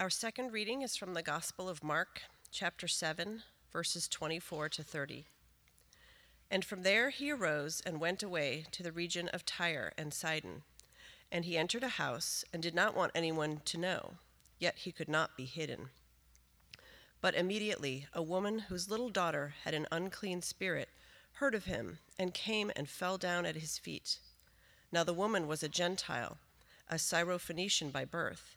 Our second reading is from the Gospel of Mark, chapter 7, verses 24 to 30. And from there he arose and went away to the region of Tyre and Sidon. And he entered a house and did not want anyone to know, yet he could not be hidden. But immediately a woman whose little daughter had an unclean spirit heard of him and came and fell down at his feet. Now the woman was a Gentile, a Syrophoenician by birth,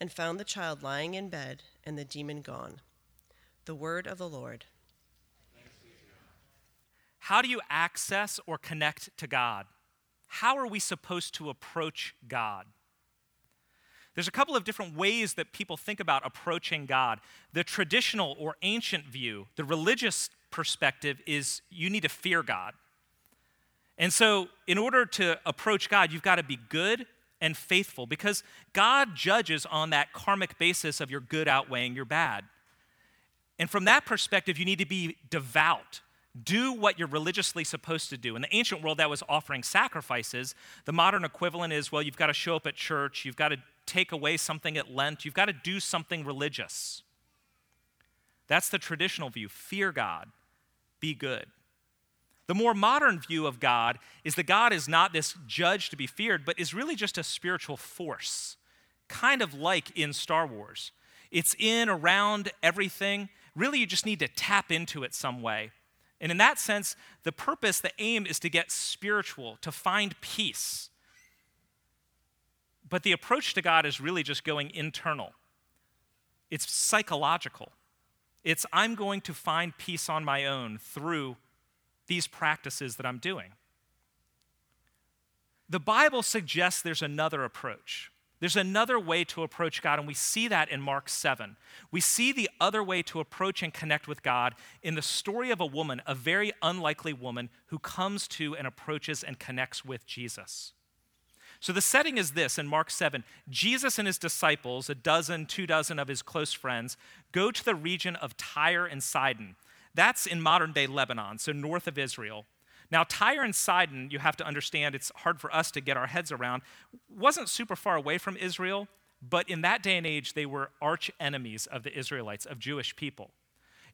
and found the child lying in bed and the demon gone. The word of the Lord. How do you access or connect to God? how are we supposed to approach God? There's a couple of different ways that people think about approaching God. The traditional or ancient view, the religious perspective, is you need to fear God. And so, in order to approach God, you've got to be good and faithful because God judges on that karmic basis of your good outweighing your bad. And from that perspective, you need to be devout do what you're religiously supposed to do. In the ancient world, that was offering sacrifices. The modern equivalent is well, you've got to show up at church, you've got to take away something at Lent, you've got to do something religious. That's the traditional view. Fear God, be good. The more modern view of God is that God is not this judge to be feared, but is really just a spiritual force, kind of like in Star Wars. It's in, around everything. Really, you just need to tap into it some way. And in that sense, the purpose, the aim is to get spiritual, to find peace. But the approach to God is really just going internal, it's psychological. It's I'm going to find peace on my own through these practices that I'm doing. The Bible suggests there's another approach. There's another way to approach God, and we see that in Mark 7. We see the other way to approach and connect with God in the story of a woman, a very unlikely woman, who comes to and approaches and connects with Jesus. So the setting is this in Mark 7 Jesus and his disciples, a dozen, two dozen of his close friends, go to the region of Tyre and Sidon. That's in modern day Lebanon, so north of Israel. Now, Tyre and Sidon, you have to understand, it's hard for us to get our heads around, wasn't super far away from Israel, but in that day and age, they were arch enemies of the Israelites, of Jewish people.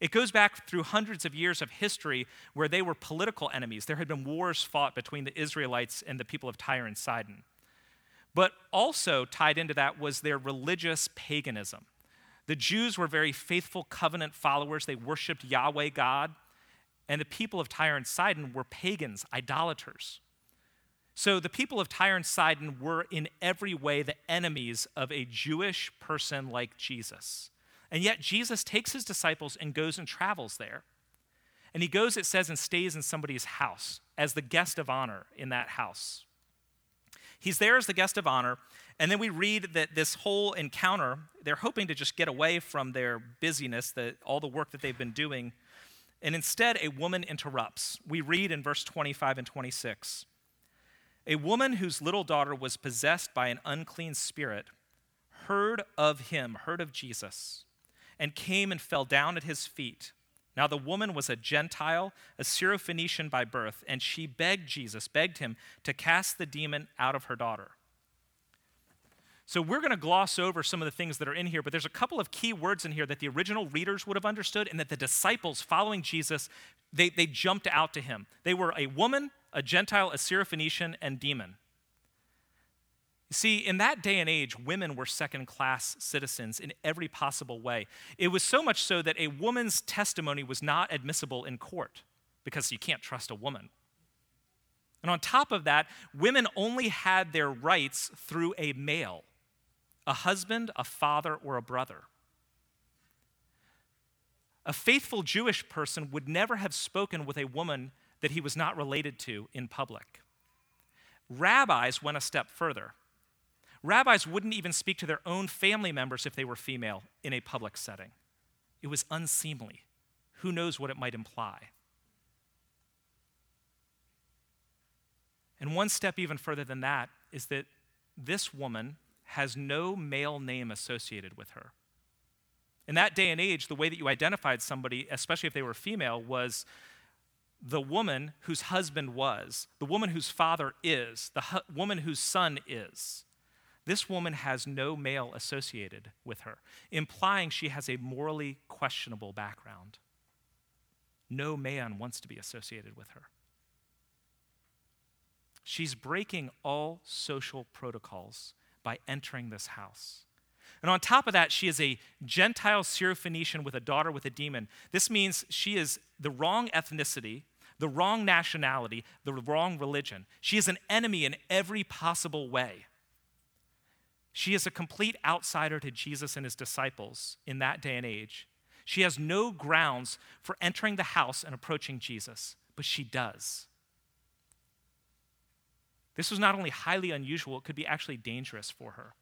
It goes back through hundreds of years of history where they were political enemies. There had been wars fought between the Israelites and the people of Tyre and Sidon. But also tied into that was their religious paganism. The Jews were very faithful covenant followers. They worshiped Yahweh God and the people of Tyre and Sidon were pagans, idolaters. So the people of Tyre and Sidon were in every way the enemies of a Jewish person like Jesus. And yet Jesus takes his disciples and goes and travels there. And he goes, it says, and stays in somebody's house as the guest of honor in that house. He's there as the guest of honor. And then we read that this whole encounter, they're hoping to just get away from their busyness, the, all the work that they've been doing and instead, a woman interrupts. We read in verse 25 and 26 A woman whose little daughter was possessed by an unclean spirit heard of him, heard of Jesus, and came and fell down at his feet. Now, the woman was a Gentile, a Syrophoenician by birth, and she begged Jesus, begged him to cast the demon out of her daughter. So we're going to gloss over some of the things that are in here, but there's a couple of key words in here that the original readers would have understood and that the disciples following Jesus, they, they jumped out to him. They were a woman, a Gentile, a Syrophoenician, and demon. You see, in that day and age, women were second class citizens in every possible way. It was so much so that a woman's testimony was not admissible in court because you can't trust a woman. And on top of that, women only had their rights through a male a husband, a father, or a brother. A faithful Jewish person would never have spoken with a woman that he was not related to in public. Rabbis went a step further. Rabbis wouldn't even speak to their own family members if they were female in a public setting. It was unseemly. Who knows what it might imply? And one step even further than that is that this woman has no male name associated with her. In that day and age, the way that you identified somebody, especially if they were female, was the woman whose husband was, the woman whose father is, the hu- woman whose son is. This woman has no male associated with her, implying she has a morally questionable background. No man wants to be associated with her. She's breaking all social protocols by entering this house. And on top of that, she is a Gentile Syrophoenician with a daughter with a demon. This means she is the wrong ethnicity, the wrong nationality, the wrong religion. She is an enemy in every possible way. She is a complete outsider to Jesus and his disciples in that day and age. She has no grounds for entering the house and approaching Jesus, but she does. This was not only highly unusual, it could be actually dangerous for her.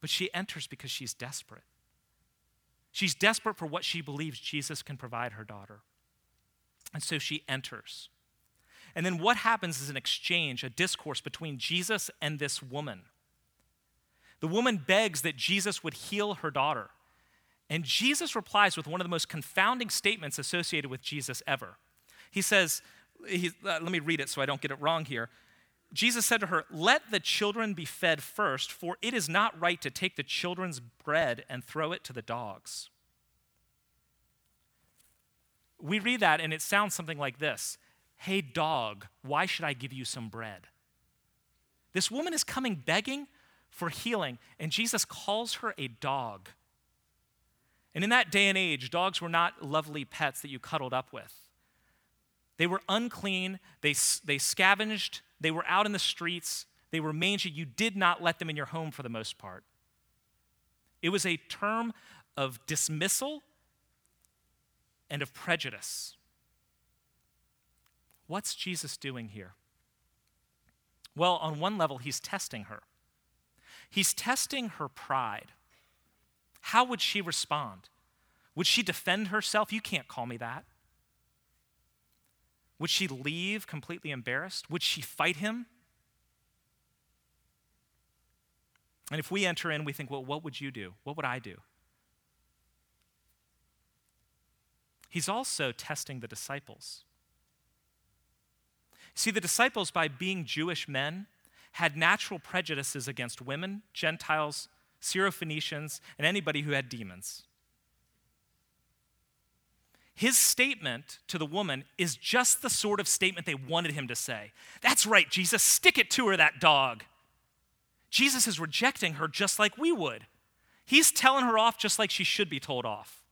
But she enters because she's desperate. She's desperate for what she believes Jesus can provide her daughter. And so she enters. And then what happens is an exchange, a discourse between Jesus and this woman. The woman begs that Jesus would heal her daughter. And Jesus replies with one of the most confounding statements associated with Jesus ever. He says, he, uh, let me read it so I don't get it wrong here. Jesus said to her, Let the children be fed first, for it is not right to take the children's bread and throw it to the dogs. We read that and it sounds something like this Hey, dog, why should I give you some bread? This woman is coming begging for healing, and Jesus calls her a dog. And in that day and age, dogs were not lovely pets that you cuddled up with. They were unclean, they, they scavenged, they were out in the streets, they were mangy. You did not let them in your home for the most part. It was a term of dismissal and of prejudice. What's Jesus doing here? Well, on one level, he's testing her. He's testing her pride. How would she respond? Would she defend herself? You can't call me that. Would she leave completely embarrassed? Would she fight him? And if we enter in, we think, well, what would you do? What would I do? He's also testing the disciples. See, the disciples, by being Jewish men, had natural prejudices against women, Gentiles, Syrophoenicians, and anybody who had demons. His statement to the woman is just the sort of statement they wanted him to say. That's right, Jesus, stick it to her, that dog. Jesus is rejecting her just like we would. He's telling her off just like she should be told off.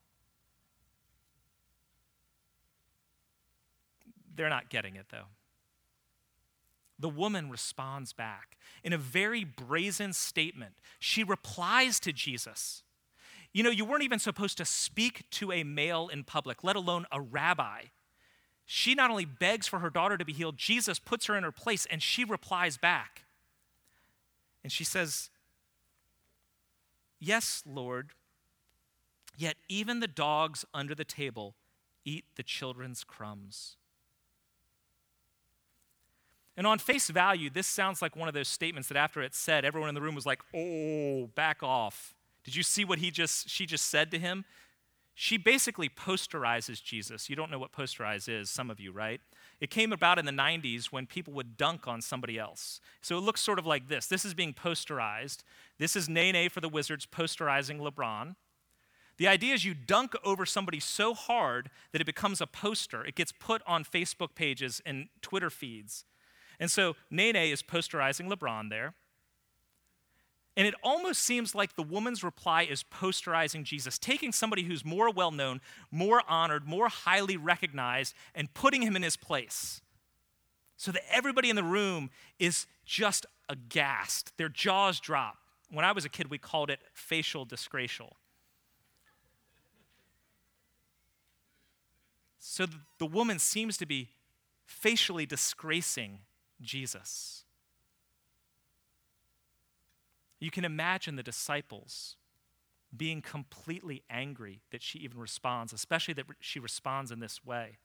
They're not getting it, though. The woman responds back in a very brazen statement. She replies to Jesus. You know, you weren't even supposed to speak to a male in public, let alone a rabbi. She not only begs for her daughter to be healed, Jesus puts her in her place and she replies back. And she says, Yes, Lord, yet even the dogs under the table eat the children's crumbs. And on face value, this sounds like one of those statements that after it's said, everyone in the room was like, "Oh, back off." Did you see what he just she just said to him? She basically posterizes Jesus. You don't know what posterize is, some of you, right? It came about in the 90s when people would dunk on somebody else. So it looks sort of like this. This is being posterized. This is Nene for the Wizards posterizing LeBron. The idea is you dunk over somebody so hard that it becomes a poster. It gets put on Facebook pages and Twitter feeds. And so Nene is posterizing LeBron there. And it almost seems like the woman's reply is posterizing Jesus, taking somebody who's more well known, more honored, more highly recognized, and putting him in his place. So that everybody in the room is just aghast. Their jaws drop. When I was a kid, we called it facial disgracial. So the woman seems to be facially disgracing Jesus. You can imagine the disciples being completely angry that she even responds, especially that she responds in this way.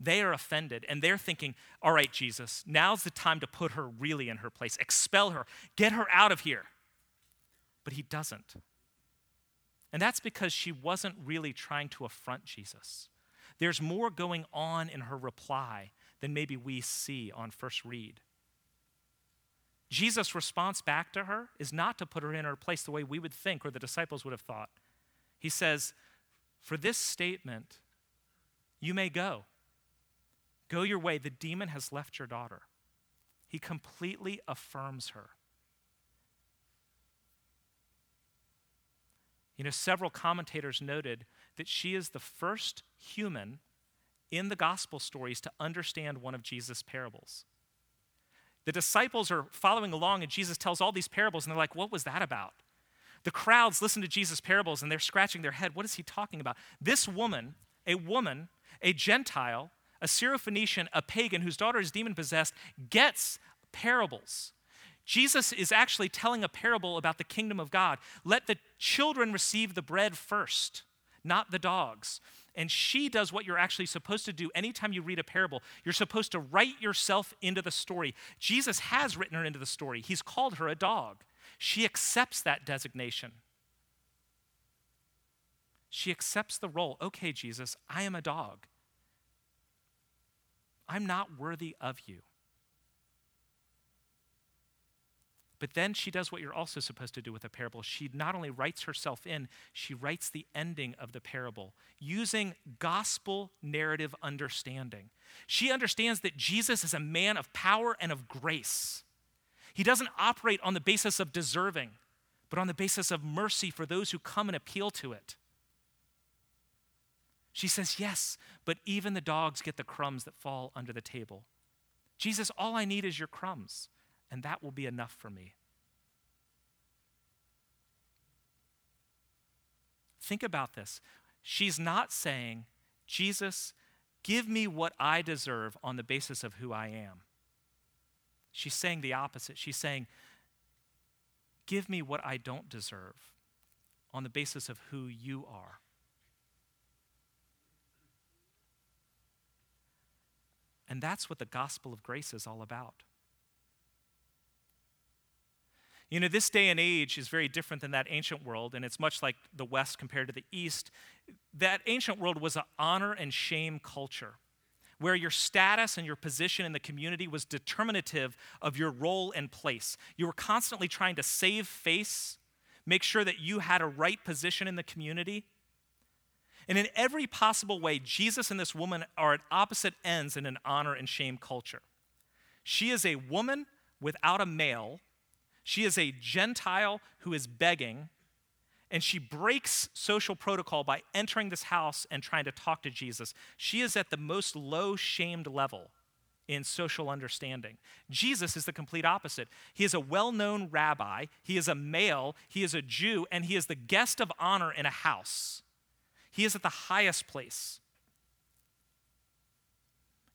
They are offended and they're thinking, all right, Jesus, now's the time to put her really in her place, expel her, get her out of here. But he doesn't. And that's because she wasn't really trying to affront Jesus. There's more going on in her reply than maybe we see on first read. Jesus' response back to her is not to put her in her place the way we would think or the disciples would have thought. He says, For this statement, you may go. Go your way. The demon has left your daughter. He completely affirms her. You know, several commentators noted that she is the first human in the gospel stories to understand one of Jesus' parables. The disciples are following along, and Jesus tells all these parables, and they're like, What was that about? The crowds listen to Jesus' parables, and they're scratching their head. What is he talking about? This woman, a woman, a Gentile, a Syrophoenician, a pagan whose daughter is demon possessed, gets parables. Jesus is actually telling a parable about the kingdom of God. Let the children receive the bread first, not the dogs. And she does what you're actually supposed to do anytime you read a parable. You're supposed to write yourself into the story. Jesus has written her into the story, he's called her a dog. She accepts that designation. She accepts the role. Okay, Jesus, I am a dog. I'm not worthy of you. But then she does what you're also supposed to do with a parable. She not only writes herself in, she writes the ending of the parable using gospel narrative understanding. She understands that Jesus is a man of power and of grace. He doesn't operate on the basis of deserving, but on the basis of mercy for those who come and appeal to it. She says, Yes, but even the dogs get the crumbs that fall under the table. Jesus, all I need is your crumbs and that will be enough for me. Think about this. She's not saying, Jesus, give me what I deserve on the basis of who I am. She's saying the opposite. She's saying, give me what I don't deserve on the basis of who you are. And that's what the gospel of grace is all about. You know, this day and age is very different than that ancient world, and it's much like the West compared to the East. That ancient world was an honor and shame culture where your status and your position in the community was determinative of your role and place. You were constantly trying to save face, make sure that you had a right position in the community. And in every possible way, Jesus and this woman are at opposite ends in an honor and shame culture. She is a woman without a male she is a Gentile who is begging, and she breaks social protocol by entering this house and trying to talk to Jesus. She is at the most low shamed level in social understanding. Jesus is the complete opposite. He is a well known rabbi, he is a male, he is a Jew, and he is the guest of honor in a house. He is at the highest place.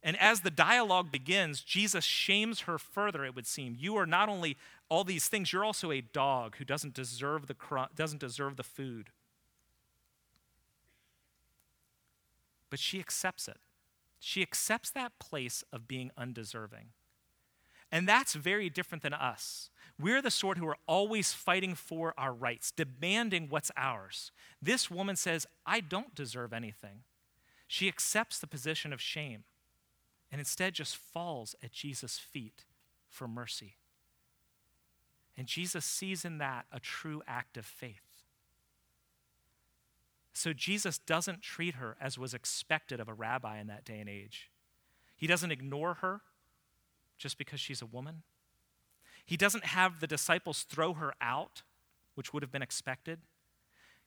And as the dialogue begins, Jesus shames her further, it would seem. You are not only all these things, you're also a dog who doesn't deserve the, doesn't deserve the food. But she accepts it. She accepts that place of being undeserving. And that's very different than us. We're the sort who are always fighting for our rights, demanding what's ours. This woman says, I don't deserve anything. She accepts the position of shame and instead just falls at Jesus' feet for mercy. And Jesus sees in that a true act of faith. So Jesus doesn't treat her as was expected of a rabbi in that day and age. He doesn't ignore her just because she's a woman. He doesn't have the disciples throw her out, which would have been expected.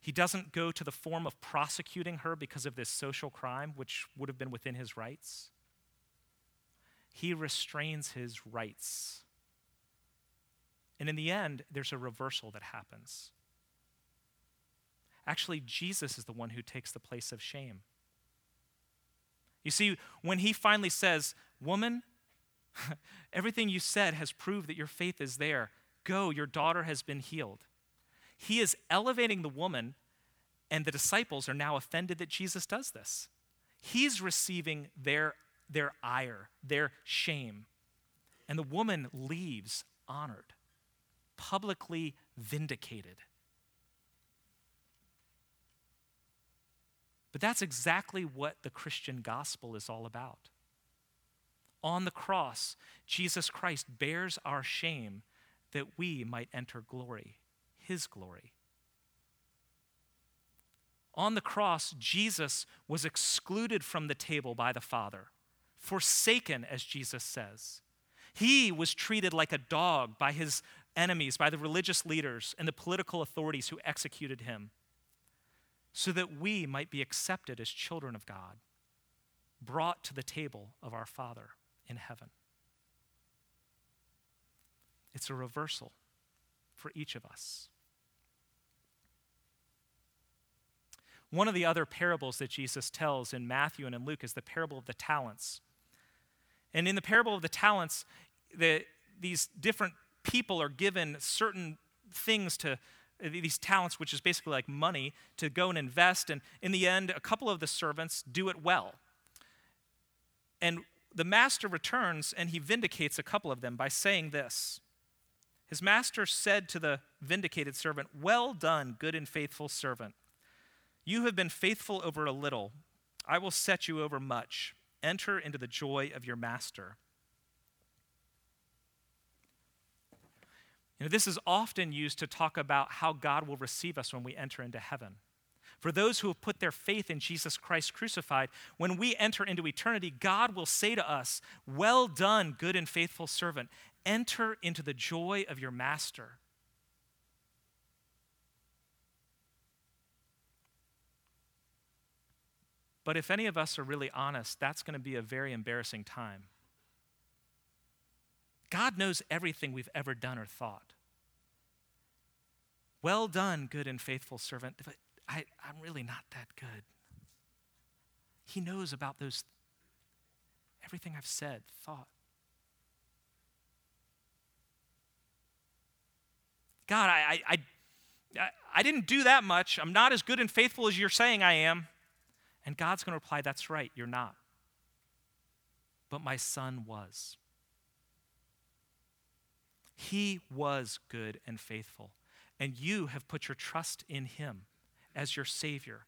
He doesn't go to the form of prosecuting her because of this social crime, which would have been within his rights. He restrains his rights and in the end, there's a reversal that happens. Actually, Jesus is the one who takes the place of shame. You see, when he finally says, Woman, everything you said has proved that your faith is there. Go, your daughter has been healed. he is elevating the woman, and the disciples are now offended that Jesus does this. He's receiving their, their ire, their shame. And the woman leaves honored, publicly vindicated. But that's exactly what the Christian gospel is all about. On the cross, Jesus Christ bears our shame that we might enter glory, his glory. On the cross, Jesus was excluded from the table by the Father, forsaken, as Jesus says. He was treated like a dog by his enemies, by the religious leaders and the political authorities who executed him, so that we might be accepted as children of God, brought to the table of our Father in heaven. It's a reversal for each of us. One of the other parables that Jesus tells in Matthew and in Luke is the parable of the talents. And in the parable of the talents, the, these different people are given certain things to these talents, which is basically like money, to go and invest. And in the end, a couple of the servants do it well. And the master returns and he vindicates a couple of them by saying this His master said to the vindicated servant, Well done, good and faithful servant. You have been faithful over a little. I will set you over much. Enter into the joy of your master. You know, this is often used to talk about how God will receive us when we enter into heaven. For those who have put their faith in Jesus Christ crucified, when we enter into eternity, God will say to us, Well done, good and faithful servant. Enter into the joy of your master. But if any of us are really honest, that's going to be a very embarrassing time. God knows everything we've ever done or thought. Well done, good and faithful servant. But I, I'm really not that good. He knows about those, everything I've said, thought. God, I, I, I, I didn't do that much. I'm not as good and faithful as you're saying I am. And God's going to reply, That's right, you're not. But my son was. He was good and faithful, and you have put your trust in him as your Savior.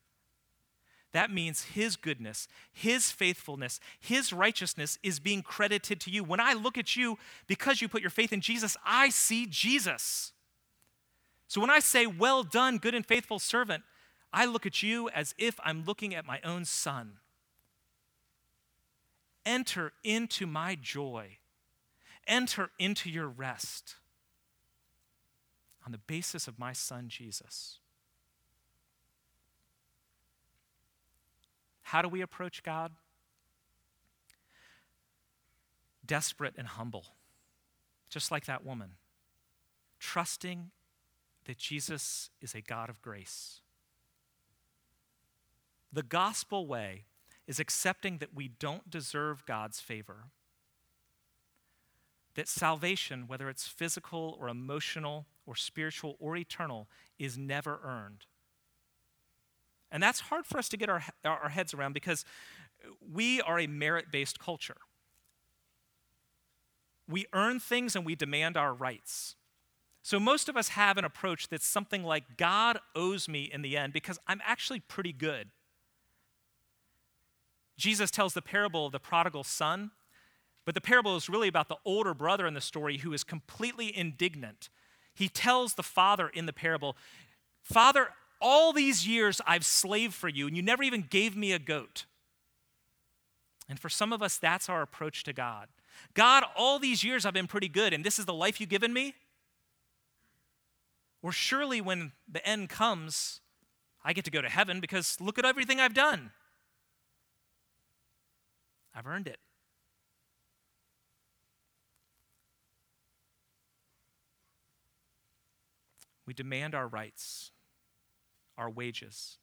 That means His goodness, His faithfulness, His righteousness is being credited to you. When I look at you, because you put your faith in Jesus, I see Jesus. So when I say, Well done, good and faithful servant, I look at you as if I'm looking at my own son. Enter into my joy, enter into your rest on the basis of my son Jesus. How do we approach God? Desperate and humble, just like that woman, trusting that Jesus is a God of grace the gospel way is accepting that we don't deserve God's favor, that salvation, whether it's physical or emotional or spiritual or eternal, is never earned. And that's hard for us to get our, our heads around because we are a merit based culture. We earn things and we demand our rights. So most of us have an approach that's something like God owes me in the end because I'm actually pretty good. Jesus tells the parable of the prodigal son, but the parable is really about the older brother in the story who is completely indignant. He tells the father in the parable, Father, all these years I've slaved for you, and you never even gave me a goat. And for some of us, that's our approach to God. God, all these years I've been pretty good, and this is the life you've given me? Or surely when the end comes, I get to go to heaven because look at everything I've done. I've earned it. We demand our rights, our wages.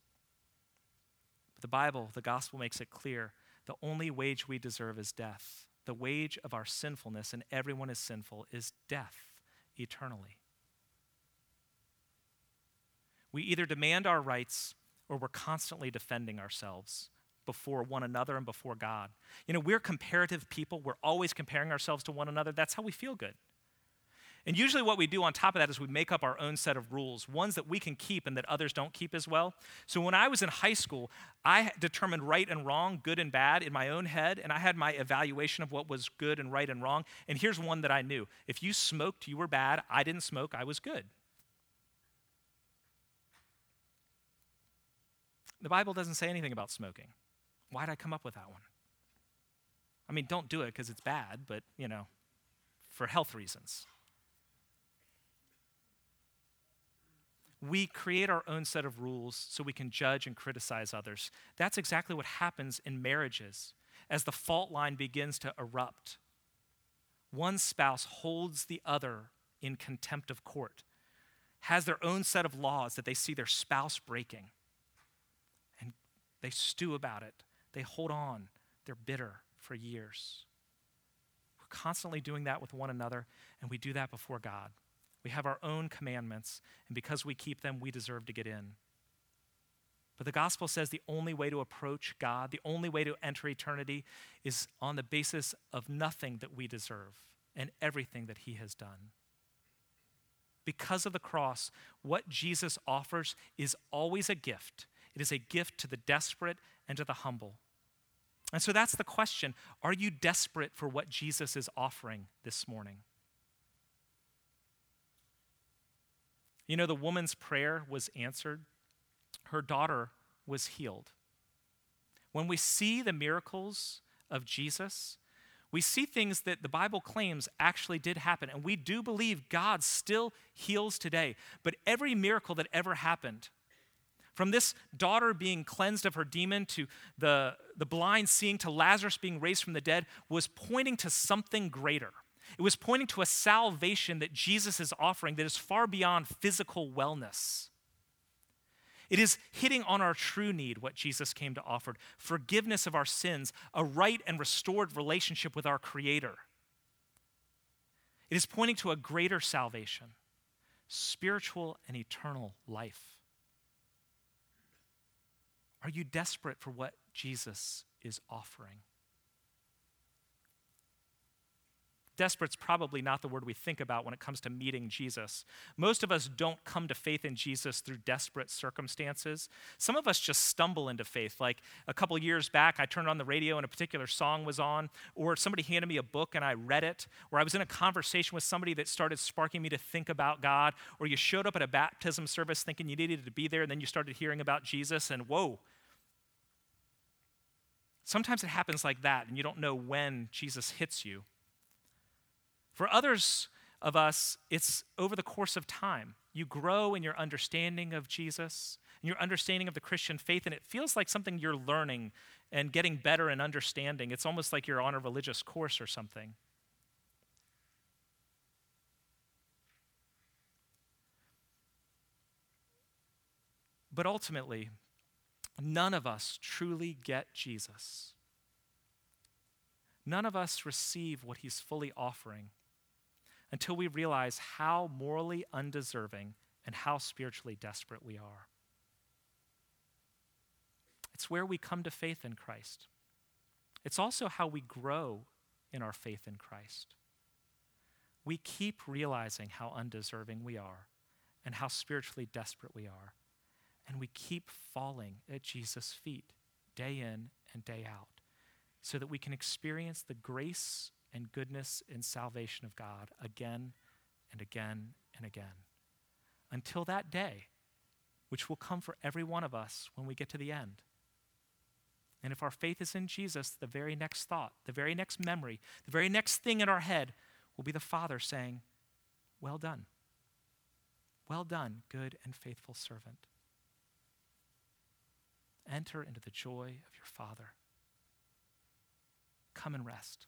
But the Bible, the gospel makes it clear the only wage we deserve is death. The wage of our sinfulness, and everyone is sinful, is death eternally. We either demand our rights or we're constantly defending ourselves before one another and before God. You know, we're comparative people. We're always comparing ourselves to one another. That's how we feel good. And usually, what we do on top of that is we make up our own set of rules, ones that we can keep and that others don't keep as well. So, when I was in high school, I determined right and wrong, good and bad in my own head, and I had my evaluation of what was good and right and wrong. And here's one that I knew if you smoked, you were bad. I didn't smoke, I was good. The Bible doesn't say anything about smoking. Why'd I come up with that one? I mean, don't do it because it's bad, but, you know, for health reasons. We create our own set of rules so we can judge and criticize others. That's exactly what happens in marriages as the fault line begins to erupt. One spouse holds the other in contempt of court, has their own set of laws that they see their spouse breaking, and they stew about it. They hold on, they're bitter for years. We're constantly doing that with one another, and we do that before God. We have our own commandments, and because we keep them, we deserve to get in. But the gospel says the only way to approach God, the only way to enter eternity, is on the basis of nothing that we deserve and everything that He has done. Because of the cross, what Jesus offers is always a gift. It is a gift to the desperate and to the humble. And so that's the question Are you desperate for what Jesus is offering this morning? You know, the woman's prayer was answered, her daughter was healed. When we see the miracles of Jesus, we see things that the Bible claims actually did happen. And we do believe God still heals today. But every miracle that ever happened, from this daughter being cleansed of her demon to the, the blind seeing to Lazarus being raised from the dead, was pointing to something greater. It was pointing to a salvation that Jesus is offering that is far beyond physical wellness. It is hitting on our true need, what Jesus came to offer forgiveness of our sins, a right and restored relationship with our Creator. It is pointing to a greater salvation, spiritual and eternal life. Are you desperate for what Jesus is offering? Desperate's probably not the word we think about when it comes to meeting Jesus. Most of us don't come to faith in Jesus through desperate circumstances. Some of us just stumble into faith. Like a couple years back, I turned on the radio and a particular song was on, or somebody handed me a book and I read it, or I was in a conversation with somebody that started sparking me to think about God, or you showed up at a baptism service thinking you needed to be there, and then you started hearing about Jesus, and whoa. Sometimes it happens like that, and you don't know when Jesus hits you. For others of us, it's over the course of time. You grow in your understanding of Jesus and your understanding of the Christian faith, and it feels like something you're learning and getting better and understanding. It's almost like you're on a religious course or something. But ultimately, none of us truly get Jesus. None of us receive what he's fully offering until we realize how morally undeserving and how spiritually desperate we are. It's where we come to faith in Christ. It's also how we grow in our faith in Christ. We keep realizing how undeserving we are and how spiritually desperate we are. And we keep falling at Jesus' feet day in and day out so that we can experience the grace and goodness and salvation of God again and again and again. Until that day, which will come for every one of us when we get to the end. And if our faith is in Jesus, the very next thought, the very next memory, the very next thing in our head will be the Father saying, Well done. Well done, good and faithful servant. Enter into the joy of your Father. Come and rest.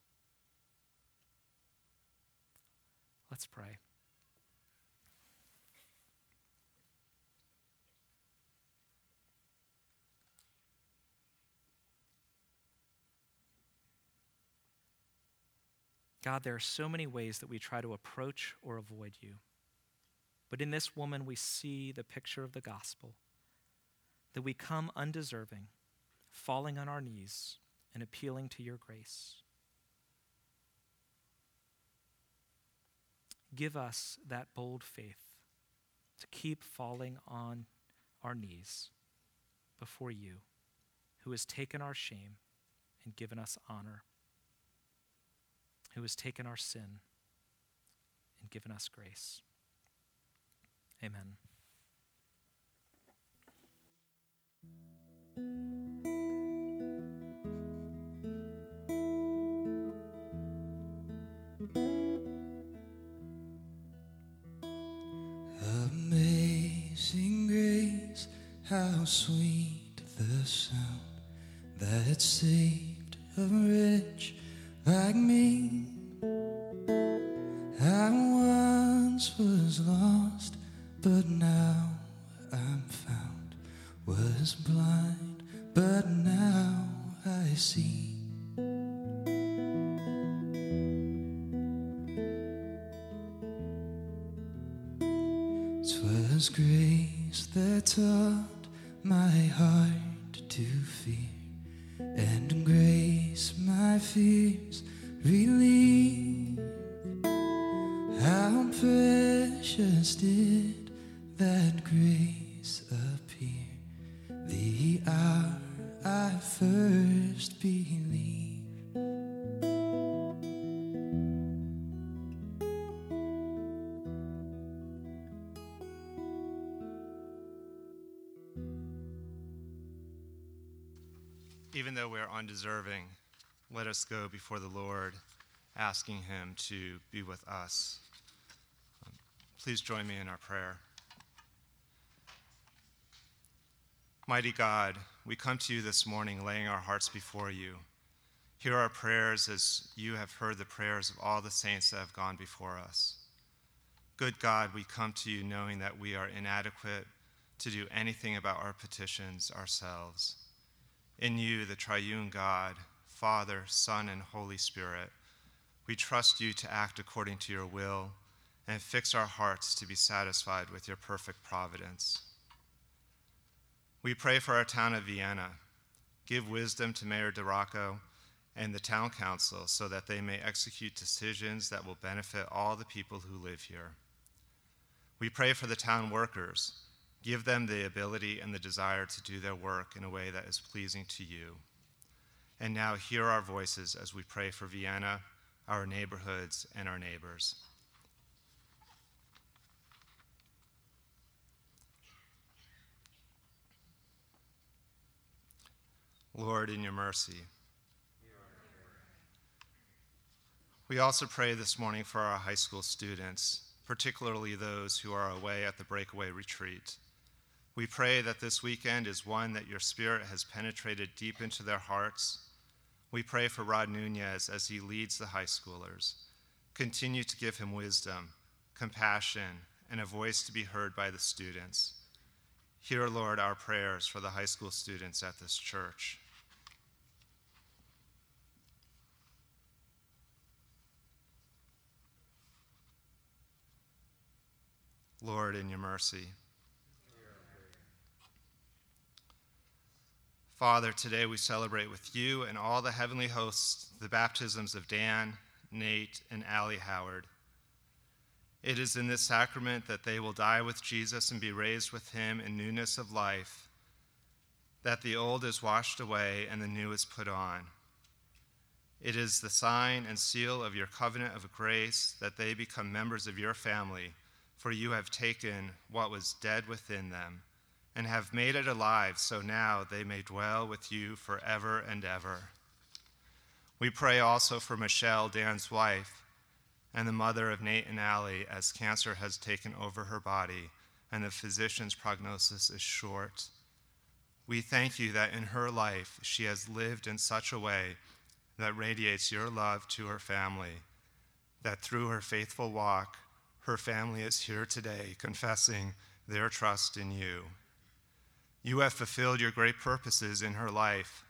Let's pray. God, there are so many ways that we try to approach or avoid you. But in this woman, we see the picture of the gospel that we come undeserving, falling on our knees, and appealing to your grace. Give us that bold faith to keep falling on our knees before you, who has taken our shame and given us honor, who has taken our sin and given us grace. Amen. How sweet the sound that saved a wretch like me. Though let us go before the Lord, asking Him to be with us. Please join me in our prayer. Mighty God, we come to you this morning laying our hearts before you. Hear our prayers as you have heard the prayers of all the saints that have gone before us. Good God, we come to you knowing that we are inadequate to do anything about our petitions ourselves. In you, the triune God, Father, Son, and Holy Spirit, we trust you to act according to your will and fix our hearts to be satisfied with your perfect providence. We pray for our town of Vienna. Give wisdom to Mayor DiRocco and the town council so that they may execute decisions that will benefit all the people who live here. We pray for the town workers. Give them the ability and the desire to do their work in a way that is pleasing to you. And now hear our voices as we pray for Vienna, our neighborhoods, and our neighbors. Lord, in your mercy. We also pray this morning for our high school students, particularly those who are away at the breakaway retreat. We pray that this weekend is one that your Spirit has penetrated deep into their hearts. We pray for Rod Nunez as he leads the high schoolers. Continue to give him wisdom, compassion, and a voice to be heard by the students. Hear, Lord, our prayers for the high school students at this church. Lord, in your mercy. Father, today we celebrate with you and all the heavenly hosts the baptisms of Dan, Nate, and Allie Howard. It is in this sacrament that they will die with Jesus and be raised with him in newness of life, that the old is washed away and the new is put on. It is the sign and seal of your covenant of grace that they become members of your family, for you have taken what was dead within them and have made it alive, so now they may dwell with you forever and ever. We pray also for Michelle, Dan's wife, and the mother of Nate and Allie, as cancer has taken over her body and the physician's prognosis is short. We thank you that in her life she has lived in such a way that radiates your love to her family, that through her faithful walk, her family is here today confessing their trust in you. You have fulfilled your great purposes in her life.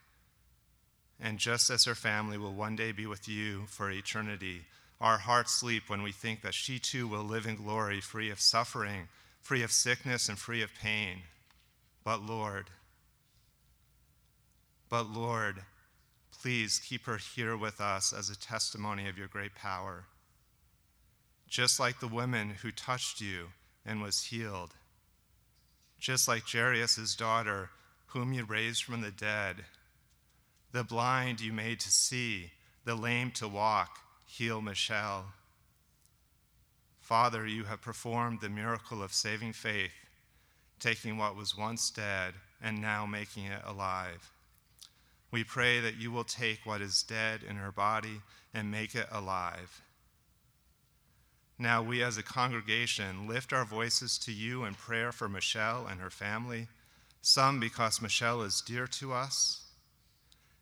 And just as her family will one day be with you for eternity, Our hearts sleep when we think that she too will live in glory, free of suffering, free of sickness, and free of pain. But Lord, but Lord, please keep her here with us as a testimony of your great power. Just like the woman who touched you and was healed, just like Jairus' daughter, whom you raised from the dead, the blind you made to see, the lame to walk, heal Michelle. Father, you have performed the miracle of saving faith, taking what was once dead and now making it alive. We pray that you will take what is dead in her body and make it alive. Now, we as a congregation lift our voices to you in prayer for Michelle and her family, some because Michelle is dear to us,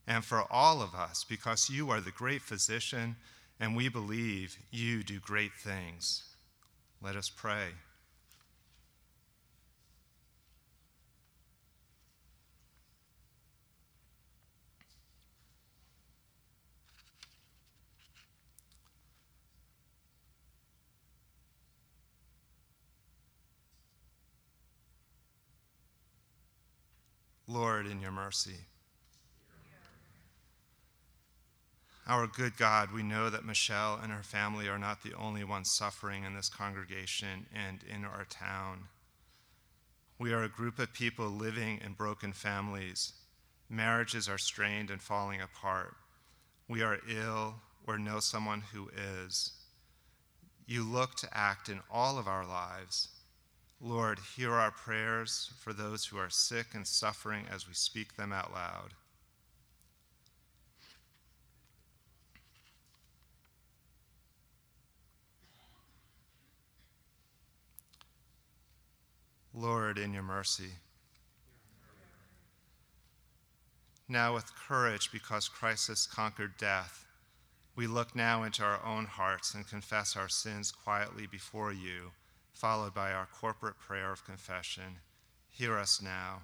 and for all of us because you are the great physician and we believe you do great things. Let us pray. Lord, in your mercy. Our good God, we know that Michelle and her family are not the only ones suffering in this congregation and in our town. We are a group of people living in broken families. Marriages are strained and falling apart. We are ill or know someone who is. You look to act in all of our lives. Lord, hear our prayers for those who are sick and suffering as we speak them out loud. Lord, in your mercy. Now, with courage, because Christ has conquered death, we look now into our own hearts and confess our sins quietly before you, followed by our corporate prayer of confession. Hear us now.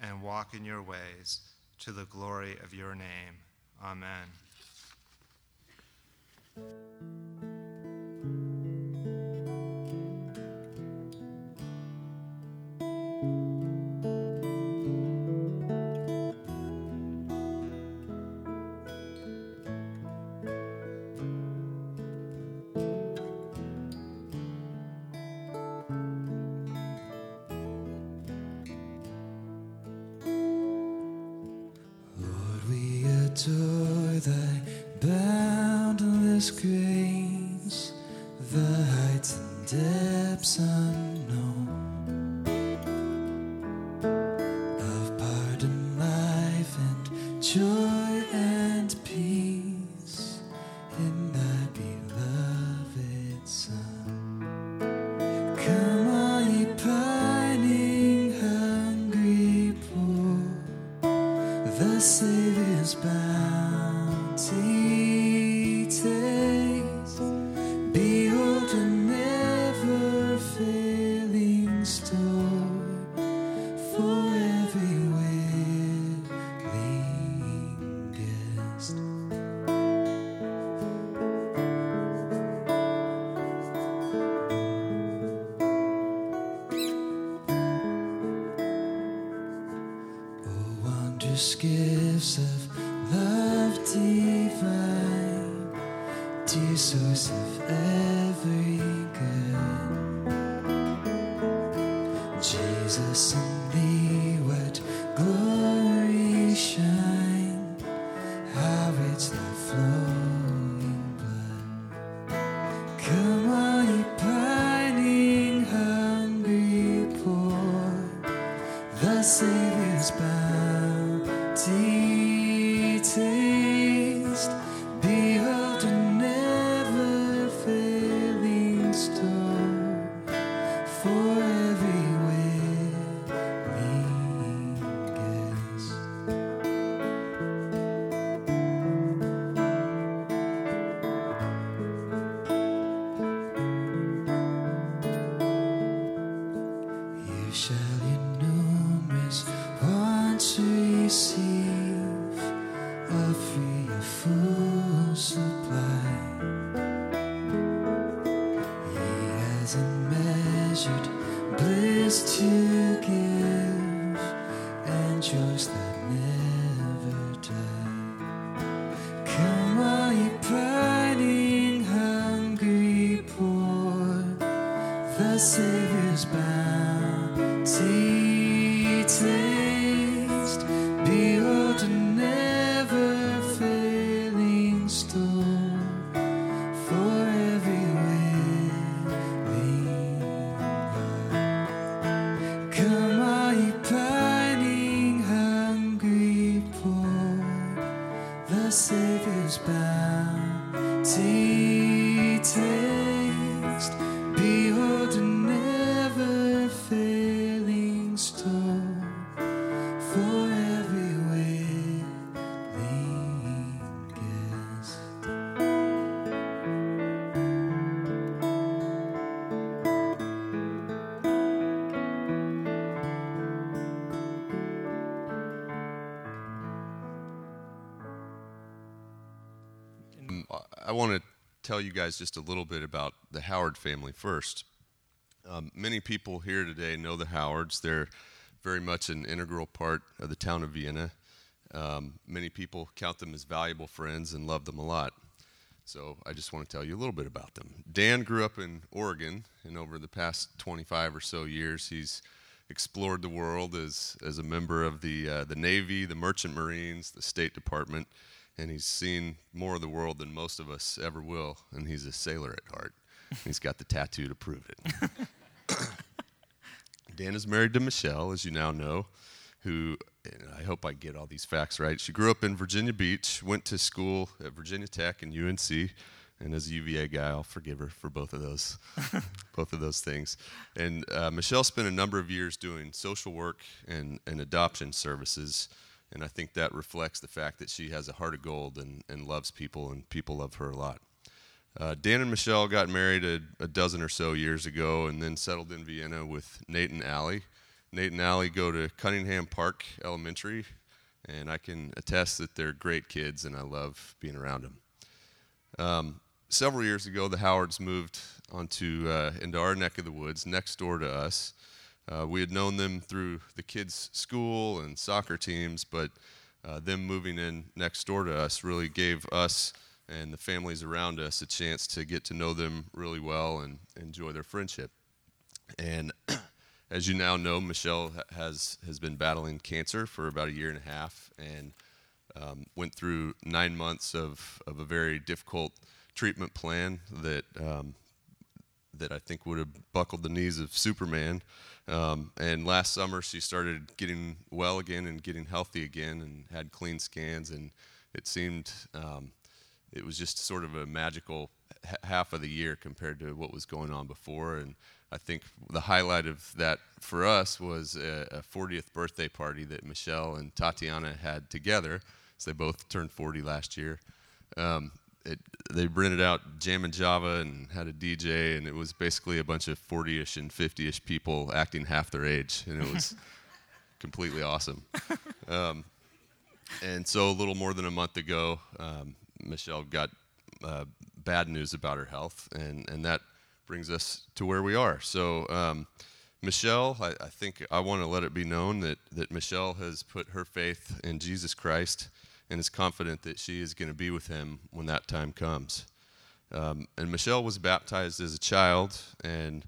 and walk in your ways to the glory of your name. Amen. Want to tell you guys just a little bit about the Howard family first. Um, many people here today know the Howards. They're very much an integral part of the town of Vienna. Um, many people count them as valuable friends and love them a lot. So I just want to tell you a little bit about them. Dan grew up in Oregon, and over the past 25 or so years, he's explored the world as, as a member of the, uh, the Navy, the Merchant Marines, the State Department, and he's seen more of the world than most of us ever will, and he's a sailor at heart. he's got the tattoo to prove it. Dan is married to Michelle, as you now know, who and I hope I get all these facts right. She grew up in Virginia Beach, went to school at Virginia Tech and UNC, and as a UVA guy, I'll forgive her for both of those, both of those things. And uh, Michelle spent a number of years doing social work and, and adoption services, and I think that reflects the fact that she has a heart of gold and, and loves people, and people love her a lot. Uh, Dan and Michelle got married a, a dozen or so years ago and then settled in Vienna with Nate and Allie. Nate and Allie go to Cunningham Park Elementary, and I can attest that they're great kids, and I love being around them. Um, several years ago, the Howards moved onto uh, into our neck of the woods, next door to us. Uh, we had known them through the kids' school and soccer teams, but uh, them moving in next door to us really gave us and the families around us a chance to get to know them really well and enjoy their friendship. And as you now know, Michelle has has been battling cancer for about a year and a half, and um, went through nine months of, of a very difficult treatment plan that um, that I think would have buckled the knees of Superman. Um, and last summer, she started getting well again and getting healthy again, and had clean scans, and it seemed um, it was just sort of a magical h- half of the year compared to what was going on before. And I think the highlight of that for us was a, a 40th birthday party that Michelle and Tatiana had together. So they both turned 40 last year. Um, it, they rented out Jammin Java and had a DJ, and it was basically a bunch of 40ish and 50ish people acting half their age, and it was completely awesome. Um, and so, a little more than a month ago, um, Michelle got uh, bad news about her health, and, and that brings us to where we are. So, um, Michelle, I, I think I want to let it be known that, that Michelle has put her faith in Jesus Christ and is confident that she is going to be with him when that time comes. Um, and Michelle was baptized as a child, and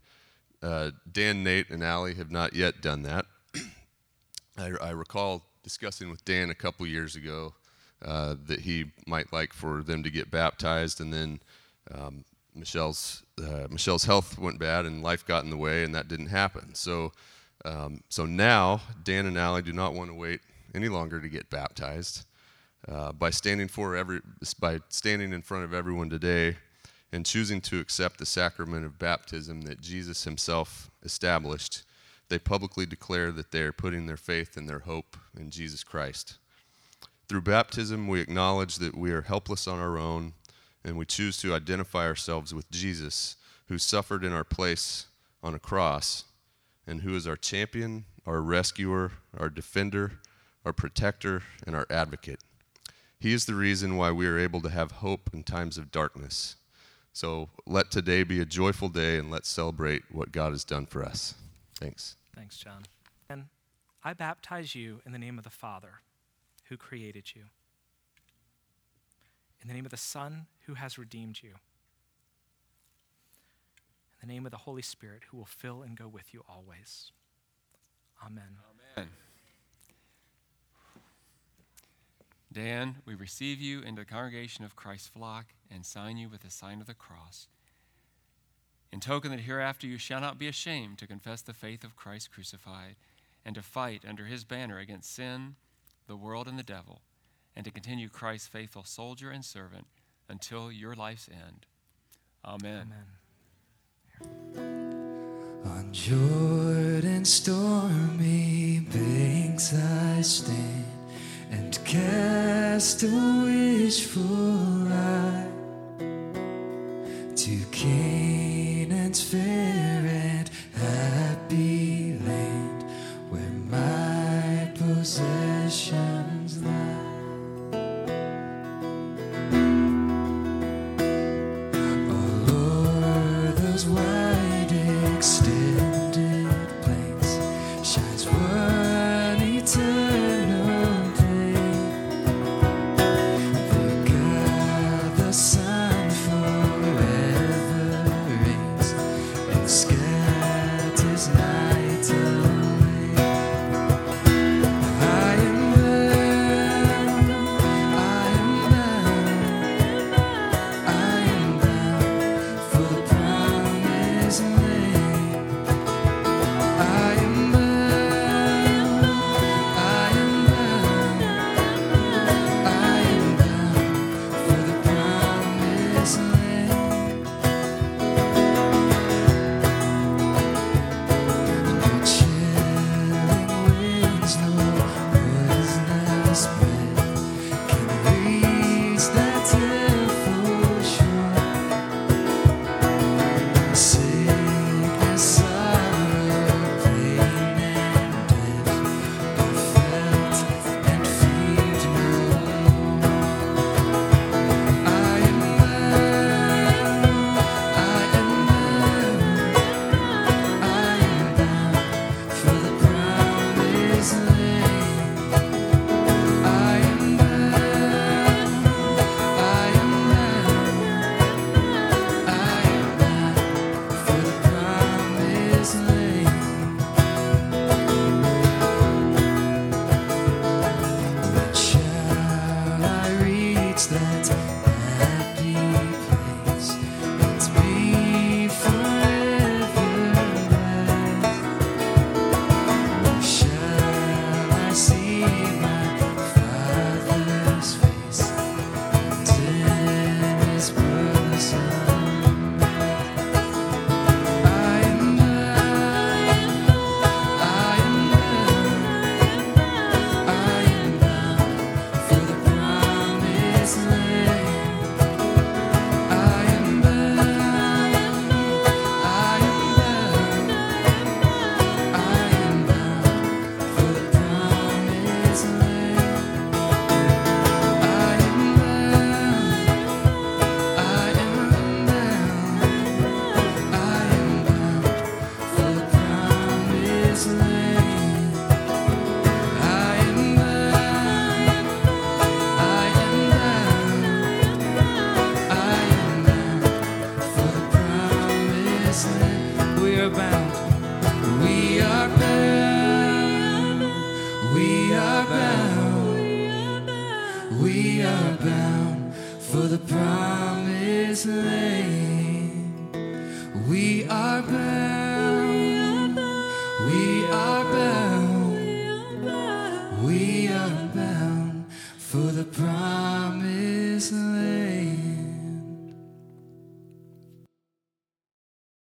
Uh, Dan, Nate, and Allie have not yet done that. I, I recall discussing with Dan a couple years ago uh, that he might like for them to get baptized, and then um, Michelle's uh, Michelle's health went bad, and life got in the way, and that didn't happen. So, um, so now Dan and Allie do not want to wait any longer to get baptized. Uh, by standing for every by standing in front of everyone today and choosing to accept the sacrament of baptism that Jesus himself established, they publicly declare that they are putting their faith and their hope in Jesus Christ. Through baptism, we acknowledge that we are helpless on our own, and we choose to identify ourselves with Jesus, who suffered in our place on a cross, and who is our champion, our rescuer, our defender, our protector, and our advocate. He is the reason why we are able to have hope in times of darkness. So let today be a joyful day and let's celebrate what God has done for us. Thanks. Thanks, John. And I baptize you in the name of the Father who created you, in the name of the Son who has redeemed you, in the name of the Holy Spirit who will fill and go with you always. Amen. Amen. Dan, we receive you into the congregation of Christ's flock and sign you with the sign of the cross. In token that hereafter you shall not be ashamed to confess the faith of Christ crucified, and to fight under his banner against sin, the world, and the devil, and to continue Christ's faithful soldier and servant until your life's end. Amen. Amen. On Jordan's stormy banks I stand and cast a wishful eye to Canaan's see.